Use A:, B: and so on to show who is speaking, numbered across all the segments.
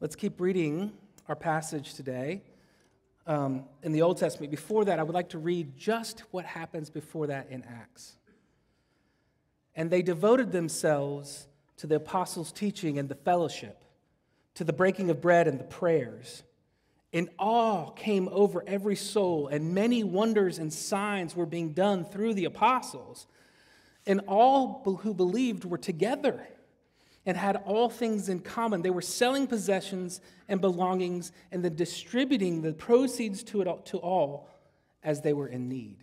A: let's keep reading our passage today um, in the Old Testament. Before that, I would like to read just what happens before that in Acts. And they devoted themselves to the apostles' teaching and the fellowship, to the breaking of bread and the prayers. And awe came over every soul, and many wonders and signs were being done through the apostles. And all who believed were together and had all things in common. They were selling possessions and belongings and then distributing the proceeds to, it all, to all as they were in need.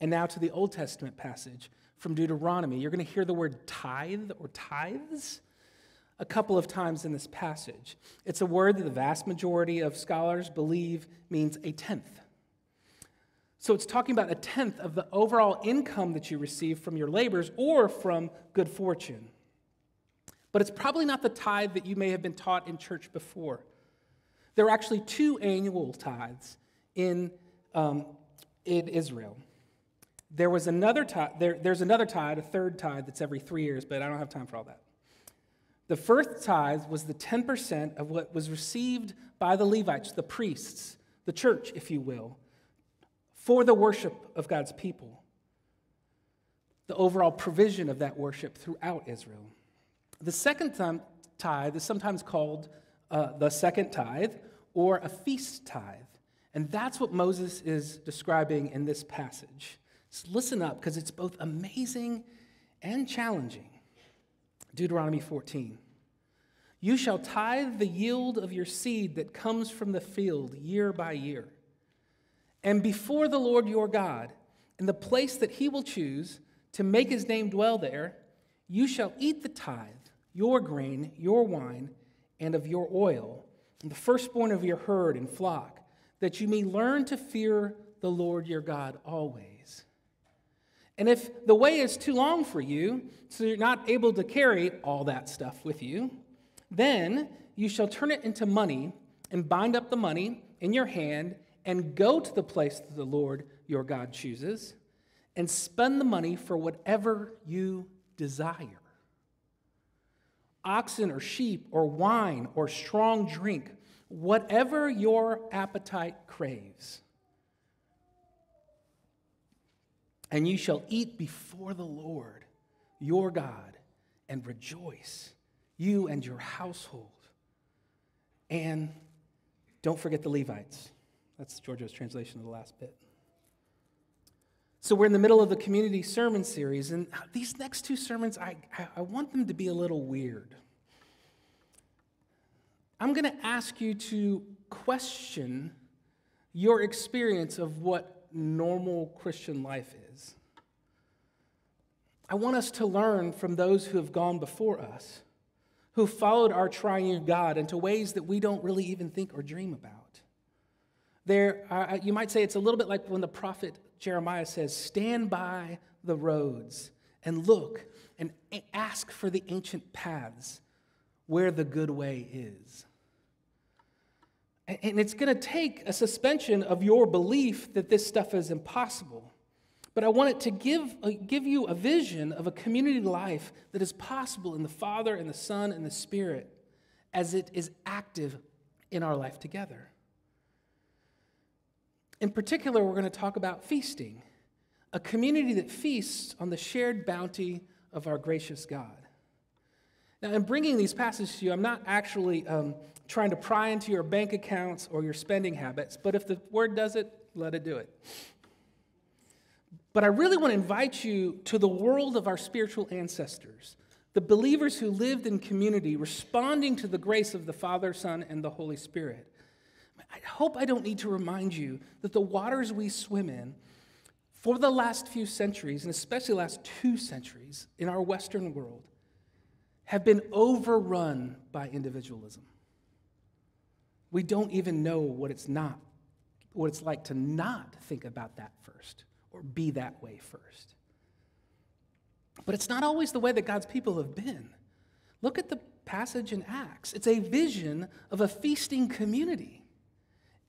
A: And now to the Old Testament passage from Deuteronomy. You're going to hear the word tithe or tithes a couple of times in this passage. It's a word that the vast majority of scholars believe means a tenth. So it's talking about a tenth of the overall income that you receive from your labors or from good fortune. But it's probably not the tithe that you may have been taught in church before. There are actually two annual tithes in, um, in Israel. There was another tithe, there, there's another tithe, a third tithe that's every three years, but I don't have time for all that. The first tithe was the 10% of what was received by the Levites, the priests, the church, if you will, for the worship of God's people. The overall provision of that worship throughout Israel. The second tithe is sometimes called uh, the second tithe or a feast tithe. And that's what Moses is describing in this passage. So listen up because it's both amazing and challenging. Deuteronomy 14. You shall tithe the yield of your seed that comes from the field year by year. And before the Lord your God, in the place that he will choose to make his name dwell there, you shall eat the tithe, your grain, your wine, and of your oil, and the firstborn of your herd and flock, that you may learn to fear the Lord your God always. And if the way is too long for you, so you're not able to carry all that stuff with you, then you shall turn it into money and bind up the money in your hand and go to the place that the Lord your God chooses and spend the money for whatever you desire oxen or sheep or wine or strong drink, whatever your appetite craves. And you shall eat before the Lord your God and rejoice, you and your household. And don't forget the Levites. That's Giorgio's translation of the last bit. So we're in the middle of the community sermon series, and these next two sermons, I, I want them to be a little weird. I'm going to ask you to question your experience of what normal Christian life is. I want us to learn from those who have gone before us, who followed our triune God into ways that we don't really even think or dream about. There, you might say it's a little bit like when the prophet Jeremiah says, Stand by the roads and look and ask for the ancient paths where the good way is. And it's going to take a suspension of your belief that this stuff is impossible. But I want it to give, uh, give you a vision of a community life that is possible in the Father and the Son and the Spirit as it is active in our life together. In particular, we're going to talk about feasting, a community that feasts on the shared bounty of our gracious God. Now, in bringing these passages to you, I'm not actually um, trying to pry into your bank accounts or your spending habits, but if the word does it, let it do it. But I really want to invite you to the world of our spiritual ancestors, the believers who lived in community, responding to the grace of the Father, Son, and the Holy Spirit. I hope I don't need to remind you that the waters we swim in for the last few centuries, and especially last two centuries in our Western world, have been overrun by individualism. We don't even know what it's not, what it's like to not think about that first or be that way first. But it's not always the way that God's people have been. Look at the passage in Acts. It's a vision of a feasting community.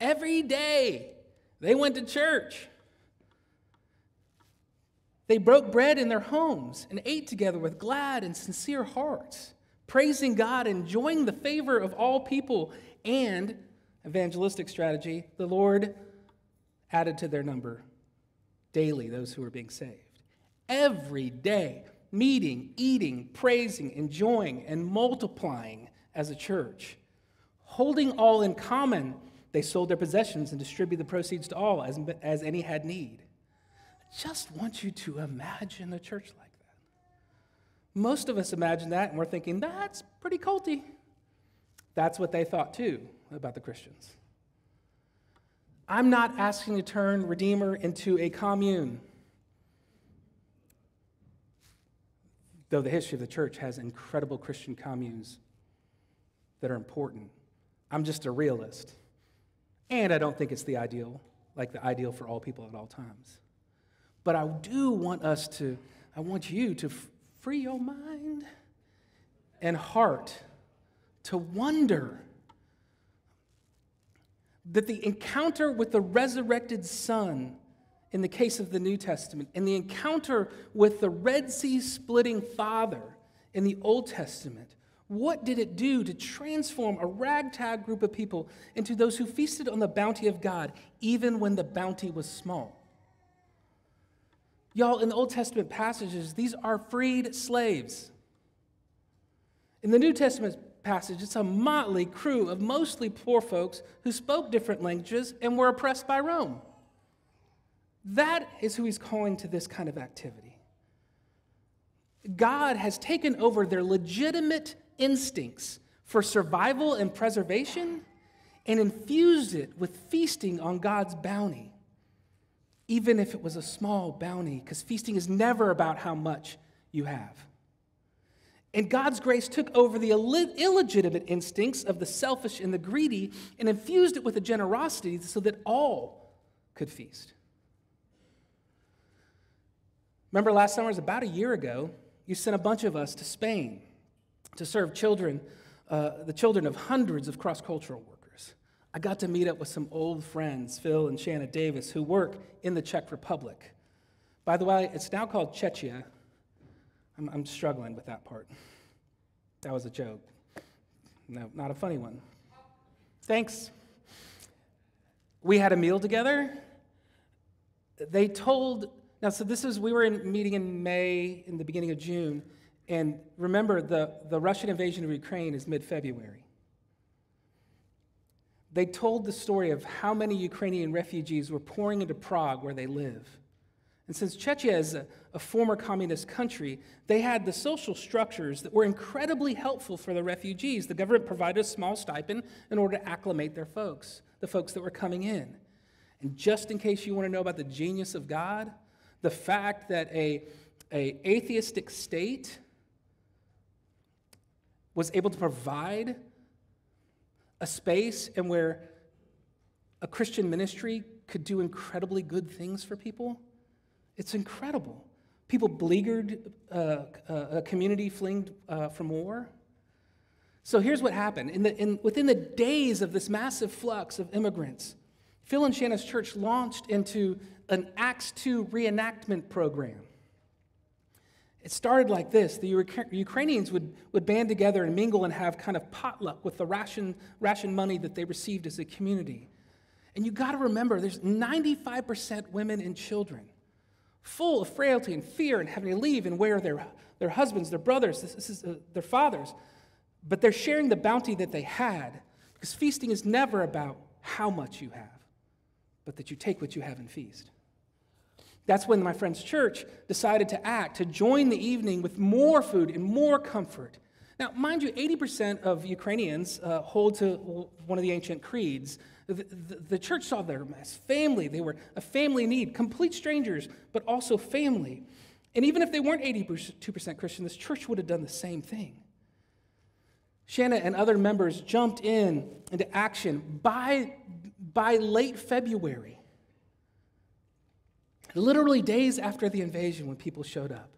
A: Every day they went to church. They broke bread in their homes and ate together with glad and sincere hearts, praising God, enjoying the favor of all people, and evangelistic strategy, the Lord added to their number daily those who were being saved. Every day, meeting, eating, praising, enjoying, and multiplying as a church. Holding all in common, they sold their possessions and distributed the proceeds to all as, as any had need. I just want you to imagine a church like that. Most of us imagine that and we're thinking, that's pretty culty. That's what they thought too about the Christians. I'm not asking to turn Redeemer into a commune. Though the history of the church has incredible Christian communes that are important. I'm just a realist. And I don't think it's the ideal, like the ideal for all people at all times. But I do want us to, I want you to f- free your mind and heart to wonder that the encounter with the resurrected Son in the case of the New Testament and the encounter with the Red Sea splitting Father in the Old Testament, what did it do to transform a ragtag group of people into those who feasted on the bounty of God, even when the bounty was small? Y'all, in the Old Testament passages, these are freed slaves. In the New Testament passage, it's a motley crew of mostly poor folks who spoke different languages and were oppressed by Rome. That is who he's calling to this kind of activity. God has taken over their legitimate instincts for survival and preservation and infused it with feasting on God's bounty, even if it was a small bounty, because feasting is never about how much you have. And God's grace took over the illegitimate instincts of the selfish and the greedy and infused it with a generosity so that all could feast. Remember last summer, it was about a year ago, you sent a bunch of us to Spain to serve children, uh, the children of hundreds of cross cultural workers. I got to meet up with some old friends, Phil and Shanna Davis, who work in the Czech Republic. By the way, it's now called Czechia, I'm, I'm struggling with that part. That was a joke. No, not a funny one. Thanks. We had a meal together. They told, now, so this is, we were in meeting in May, in the beginning of June, and remember, the, the Russian invasion of Ukraine is mid February. They told the story of how many Ukrainian refugees were pouring into Prague where they live. And since Czechia is a, a, former communist country, they had the social structures that were incredibly helpful for the refugees. The government provided a small stipend in order to acclimate their folks, the folks that were coming in. And just in case you want to know about the genius of God, the fact that a, a atheistic state was able to provide a space and where a Christian ministry could do incredibly good things for people it's incredible. People beleaguered uh, uh, a community fleeing uh, from war. So here's what happened. In the, in, within the days of this massive flux of immigrants, Phil and Shanna's church launched into an Acts 2 reenactment program. It started like this the Ukrainians would, would band together and mingle and have kind of potluck with the ration, ration money that they received as a community. And you got to remember, there's 95% women and children full of frailty and fear and having to leave and wear their, their husbands, their brothers, this, this is, uh, their fathers. But they're sharing the bounty that they had because feasting is never about how much you have, but that you take what you have and feast. That's when my friend's church decided to act, to join the evening with more food and more comfort. Now, mind you, 80% of Ukrainians uh, hold to one of the ancient creeds the, the, the church saw them as family. They were a family need, complete strangers, but also family. And even if they weren't 82% Christian, this church would have done the same thing. Shanna and other members jumped in into action by, by late February, literally days after the invasion when people showed up.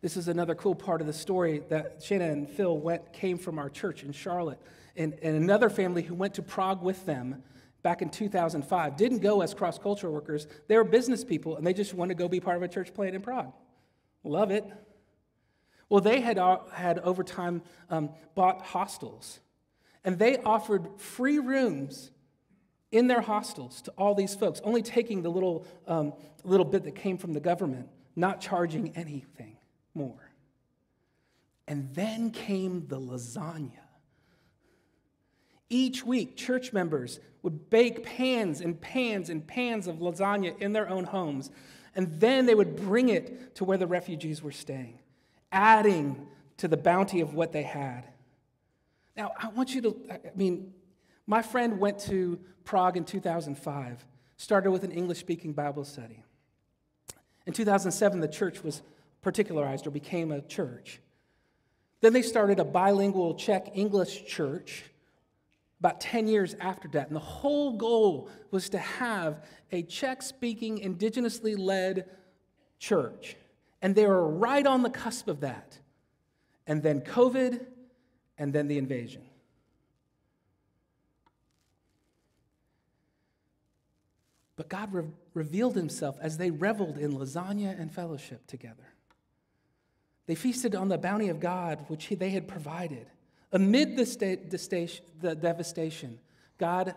A: This is another cool part of the story that Shanna and Phil went, came from our church in Charlotte and, and another family who went to Prague with them back in 2005 didn't go as cross cultural workers. They were business people and they just wanted to go be part of a church plant in Prague. Love it. Well, they had, uh, had over time um, bought hostels, and they offered free rooms in their hostels to all these folks, only taking the little, um, little bit that came from the government, not charging anything more. And then came the lasagna. Each week, church members would bake pans and pans and pans of lasagna in their own homes, and then they would bring it to where the refugees were staying, adding to the bounty of what they had. Now, I want you to, I mean, my friend went to Prague in 2005, started with an English speaking Bible study. In 2007, the church was particularized or became a church. Then they started a bilingual Czech English church about 10 years after that. And the whole goal was to have a Czech speaking, indigenously led church. And they were right on the cusp of that. And then COVID, and then the invasion. But God re- revealed himself as they reveled in lasagna and fellowship together. They feasted on the bounty of God, which he, they had provided. Amid the, station, the devastation, God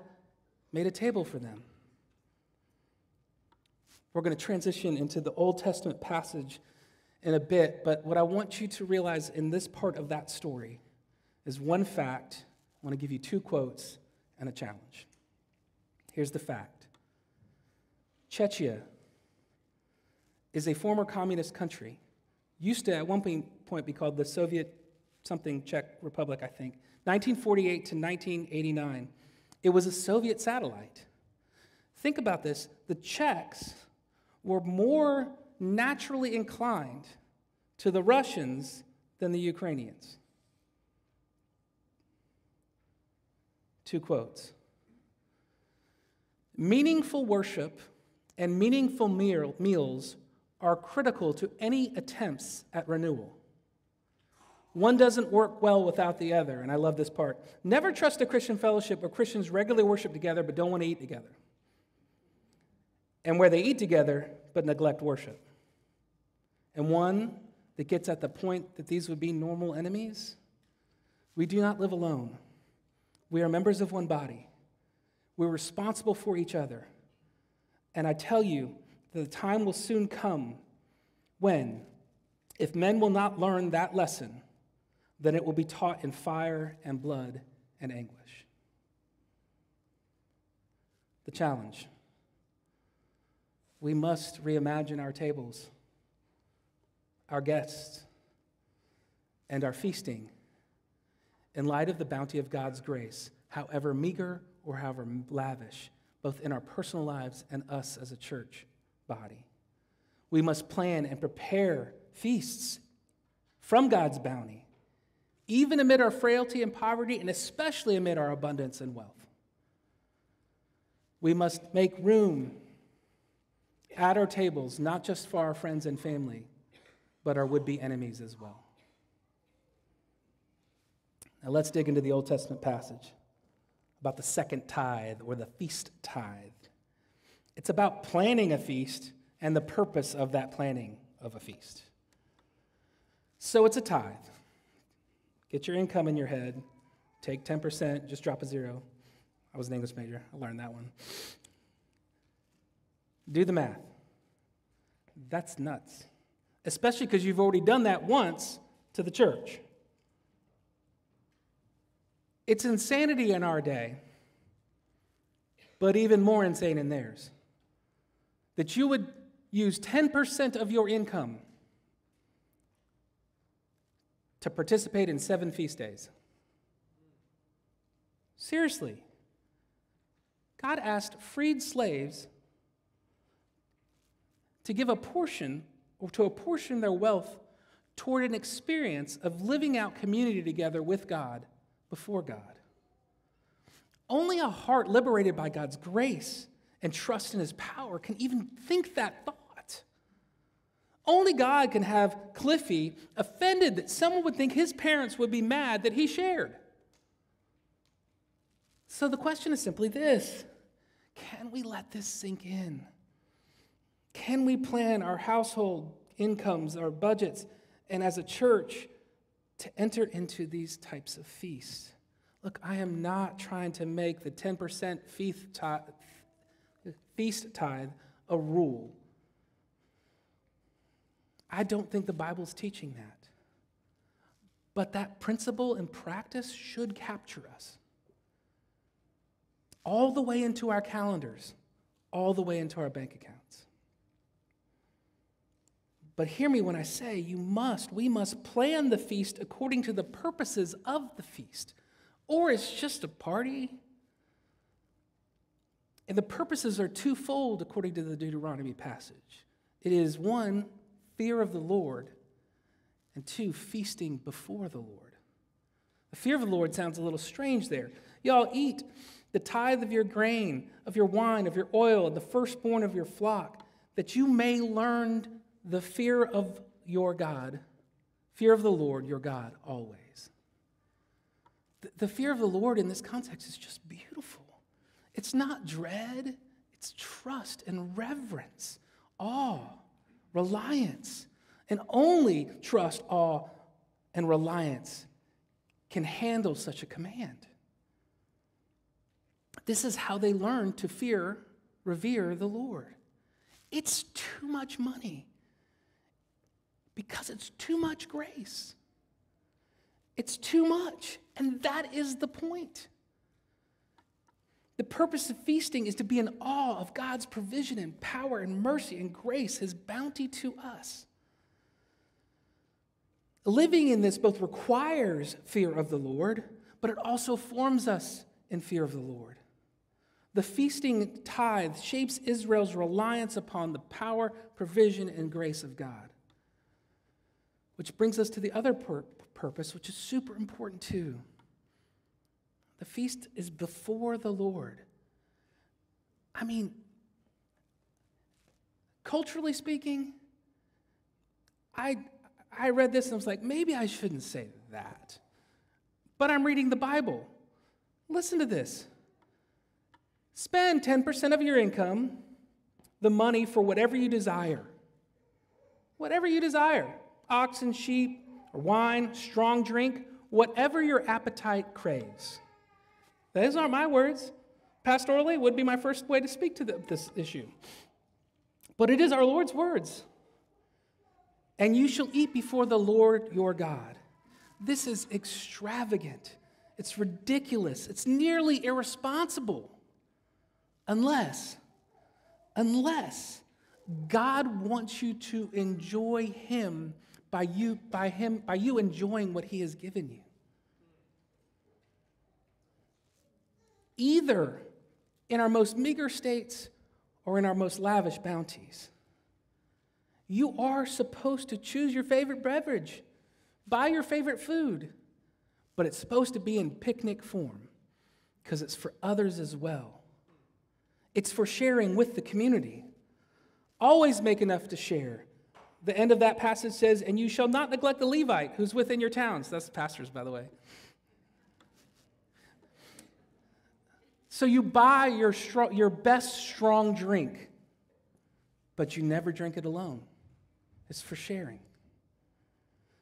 A: made a table for them. We're going to transition into the Old Testament passage in a bit, but what I want you to realize in this part of that story is one fact. I want to give you two quotes and a challenge. Here's the fact Czechia is a former communist country, used to at one point be called the Soviet something Czech Republic, I think, 1948 to 1989. It was a Soviet satellite. Think about this the Czechs were more naturally inclined to the Russians than the Ukrainians. Two quotes. Meaningful worship and meaningful meal, meals are critical to any attempts at renewal. One doesn't work well without the other, and I love this part. Never trust a Christian fellowship where Christians regularly worship together but don't want to eat together, and where they eat together but neglect worship. And one that gets at the point that these would be normal enemies. We do not live alone. We are members of one body. We're responsible for each other. And I tell you that the time will soon come when, if men will not learn that lesson, then it will be taught in fire and blood and anguish. The challenge we must reimagine our tables, our guests, and our feasting in light of the bounty of God's grace, however meager or however lavish, both in our personal lives and us as a church body. We must plan and prepare feasts from God's bounty, even amid our frailty and poverty, and especially amid our abundance and wealth. We must make room at our tables, not just for our friends and family, but our would be enemies as well. Now let's dig into the Old Testament passage about the second tithe or the feast tithe. It's about planning a feast and the purpose of that planning of a feast. So it's a tithe. Get your income in your head, take 10%, just drop a zero. I was an English major, I learned that one. Do the math. That's nuts, especially because you've already done that once to the church. It's insanity in our day, but even more insane in theirs. That you would use 10% of your income to participate in seven feast days. Seriously. God asked freed slaves to give a portion or to apportion their wealth toward an experience of living out community together with God before God. Only a heart liberated by God's grace and trust in his power can even think that thought. Only God can have Cliffy offended that someone would think his parents would be mad that he shared. So the question is simply this Can we let this sink in? Can we plan our household incomes, our budgets, and as a church to enter into these types of feasts. Look, I am not trying to make the 10% feast tithe, a rule. I don't think the Bible's teaching that. But that principle and practice should capture us all the way into our calendars, all the way into our bank accounts. But hear me when I say you must, we must plan the feast according to the purposes of the feast, or it's just a party. And the purposes are twofold according to the Deuteronomy passage it is one, fear of the Lord, and two, feasting before the Lord. The fear of the Lord sounds a little strange there. Y'all eat the tithe of your grain, of your wine, of your oil, and the firstborn of your flock, that you may learn the fear of your God, fear of the Lord your God always. The, the fear of the Lord in this context is just beautiful. It's not dread, it's trust and reverence, awe, reliance. And only trust, awe, and reliance can handle such a command. This is how they learn to fear, revere the Lord. It's too much money because it's too much grace. It's too much. And that is the point. The purpose of feasting is to be in awe of God's provision and power and mercy and grace, his bounty to us. Living in this both requires fear of the Lord, but it also forms us in fear of the Lord. The feasting tithe shapes Israel's reliance upon the power, provision, and grace of God. Which brings us to the other pur- purpose, which is super important too. The feast is before the Lord. I mean, culturally speaking, I, I read this and I was like, maybe I shouldn't say that. But I'm reading the Bible. Listen to this. Spend 10% of your income, the money for whatever you desire. Whatever you desire oxen, sheep, or wine, strong drink, whatever your appetite craves. Those aren't my words. Pastorally would be my first way to speak to the, this issue. But it is our Lord's words. And you shall eat before the Lord your God. This is extravagant. It's ridiculous. It's nearly irresponsible. Unless, unless God wants you to enjoy Him by you, by him, by you enjoying what he has given you. Either in our most meager states or in our most lavish bounties. You are supposed to choose your favorite beverage, buy your favorite food, but it's supposed to be in picnic form because it's for others as well. It's for sharing with the community. Always make enough to share the end of that passage says, And you shall not neglect the Levite who's within your towns. That's the pastors, by the way. So you buy your, strong, your best strong drink, but you never drink it alone. It's for sharing.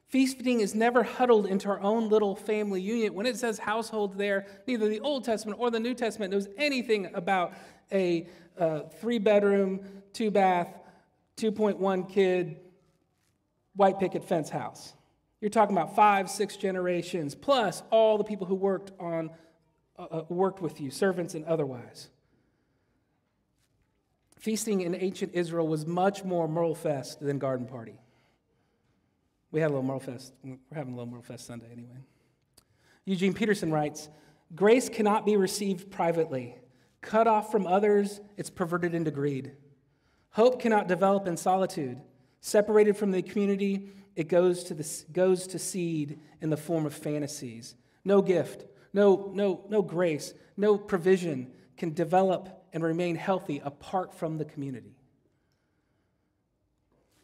A: Feasting is never huddled into our own little family unit. When it says household there, neither the Old Testament or the New Testament knows anything about a uh, three bedroom, two bath, 2.1 kid, white picket fence house. You're talking about five, six generations, plus all the people who worked on uh, uh, worked with you, servants and otherwise. Feasting in ancient Israel was much more Merle Fest than Garden Party. We had a little Merle Fest. We're having a little Merle Fest Sunday anyway. Eugene Peterson writes Grace cannot be received privately. Cut off from others, it's perverted into greed. Hope cannot develop in solitude. Separated from the community, it goes to, the, goes to seed in the form of fantasies. No gift, no, no, no grace, no provision can develop and remain healthy apart from the community.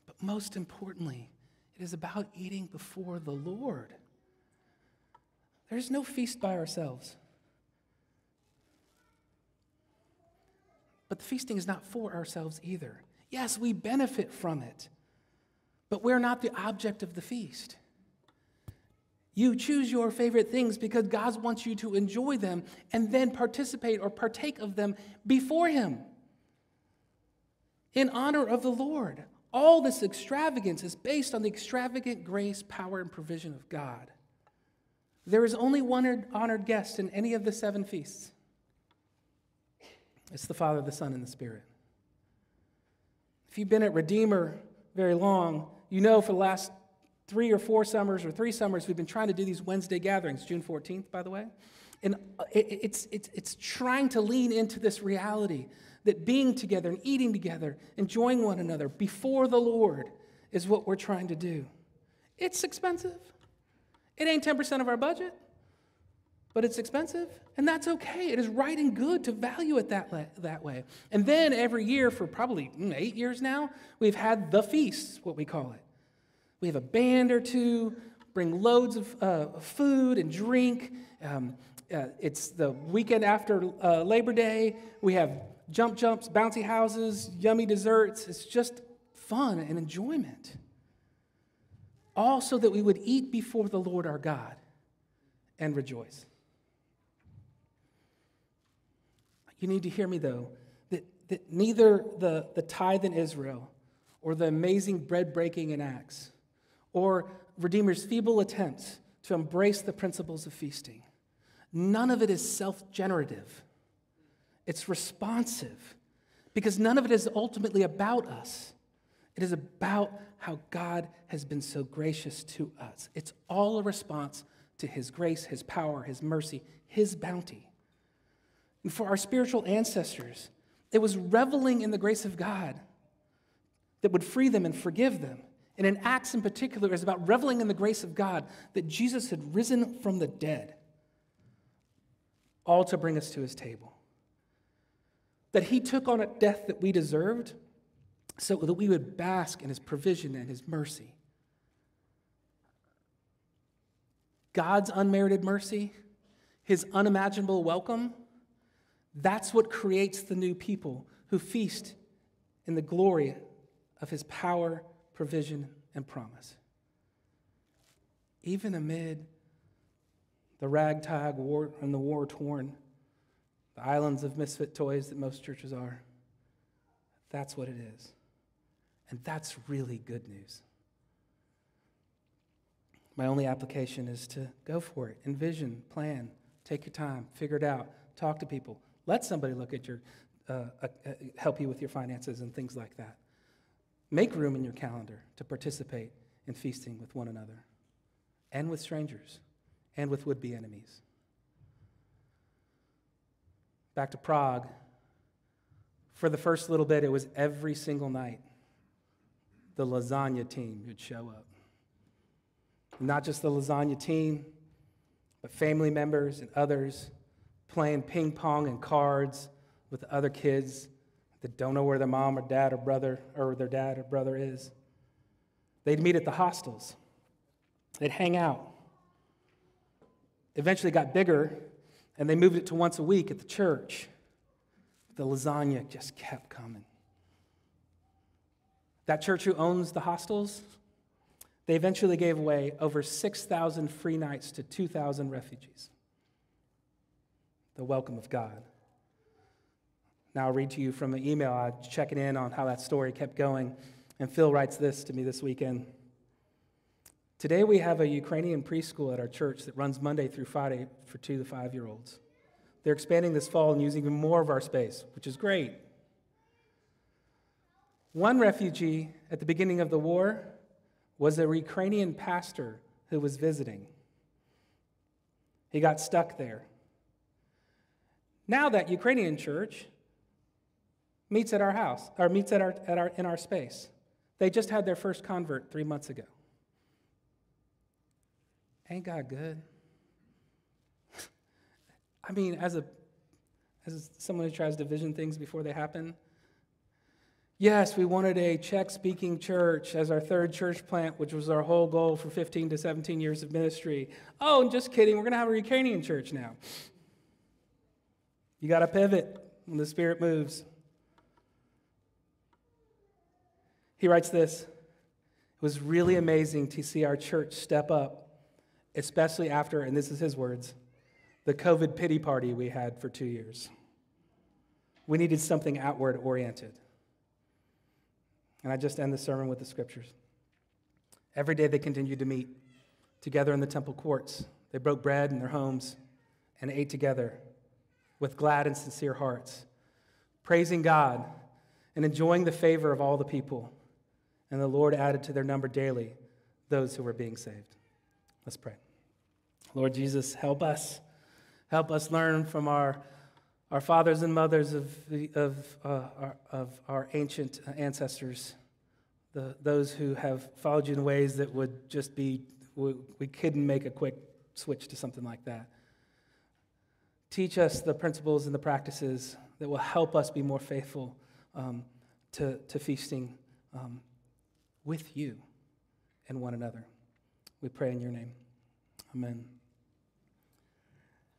A: But most importantly, it is about eating before the Lord. There's no feast by ourselves. But the feasting is not for ourselves either. Yes, we benefit from it. But we're not the object of the feast. You choose your favorite things because God wants you to enjoy them and then participate or partake of them before Him in honor of the Lord. All this extravagance is based on the extravagant grace, power, and provision of God. There is only one honored guest in any of the seven feasts it's the Father, the Son, and the Spirit. If you've been at Redeemer very long, you know for the last three or four summers or three summers, we've been trying to do these Wednesday gatherings, June 14th, by the way. And uh, it's, it's, it's trying to lean into this reality that being together and eating together, enjoying one another before the Lord is what we're trying to do. It's expensive. It ain't 10% of our budget, but it's expensive, and that's okay. It is right and good to value it that, that way. And then every year, for probably mm, eight years now, we've had the feast, what we call it. We have a band or two, bring loads of uh, food and drink. Um, uh, it's the weekend after uh, Labor Day. We have jump jumps, bouncy houses, yummy desserts. It's just fun and enjoyment. All so that we would eat before the Lord our God and rejoice. You need to hear me, though, that, that neither the, the tithe in Israel or the amazing bread breaking in Acts or Redeemer's feeble attempts to embrace the principles of feasting, none of it is self generative it's responsive because none of it is ultimately about us. It is about how God has been so gracious to us. It's all a response to His grace, His power, His mercy, His bounty. And for our spiritual ancestors, it was reveling in the grace of God that would free them and forgive them. And in Acts in particular, is about reveling in the grace of God that Jesus had risen from the dead, all to bring us to His table that he took on a death that we deserved so that we would bask in his provision and his mercy. God's unmerited mercy, his unimaginable welcome, that's what creates the new people who feast in the glory of his power, provision, and promise. Even amid the ragtag war and the war torn, the islands of misfit toys that most churches are. That's what it is. And that's really good news. My only application is to go for it. Envision, plan, take your time, figure it out, talk to people. Let somebody look at your, uh, uh, help you with your finances and things like that. Make room in your calendar to participate in feasting with one another and with strangers and with would be enemies back to Prague. For the first little bit, it was every single night the lasagna team would show up. Not just the lasagna team, but family members and others playing ping pong and cards with other kids that don't know where their mom or dad or brother or their dad or brother is. They'd meet at the hostels. They'd hang out. Eventually got bigger and they moved it to once a week at the church. The lasagna just kept coming. That church who owns the hostels, they eventually gave away over 6,000 free nights to 2,000 refugees. The welcome of God. Now I'll read to you from an email. I'm checking in on how that story kept going. And Phil writes this to me this weekend. Today, we have a Ukrainian preschool at our church that runs Monday through Friday for two to five year olds. They're expanding this fall and using even more of our space, which is great. One refugee at the beginning of the war was a Ukrainian pastor who was visiting. He got stuck there. Now that Ukrainian church meets at our house, or meets at our, at our, in our space. They just had their first convert three months ago. Ain't God good? I mean, as a as someone who tries to vision things before they happen, yes, we wanted a Czech speaking church as our third church plant, which was our whole goal for 15 to 17 years of ministry. Oh, and just kidding, we're going to have a Ukrainian church now. You got to pivot when the Spirit moves. He writes this It was really amazing to see our church step up, especially after, and this is his words, the COVID pity party we had for two years. We needed something outward oriented. And I just end the sermon with the scriptures. Every day they continued to meet together in the temple courts. They broke bread in their homes and ate together with glad and sincere hearts, praising God and enjoying the favor of all the people. And the Lord added to their number daily those who were being saved. Let's pray. Lord Jesus, help us. Help us learn from our, our fathers and mothers of, of, uh, our, of our ancient ancestors, the, those who have followed you in ways that would just be, we, we couldn't make a quick switch to something like that. Teach us the principles and the practices that will help us be more faithful um, to, to feasting um, with you and one another. We pray in your name. Amen.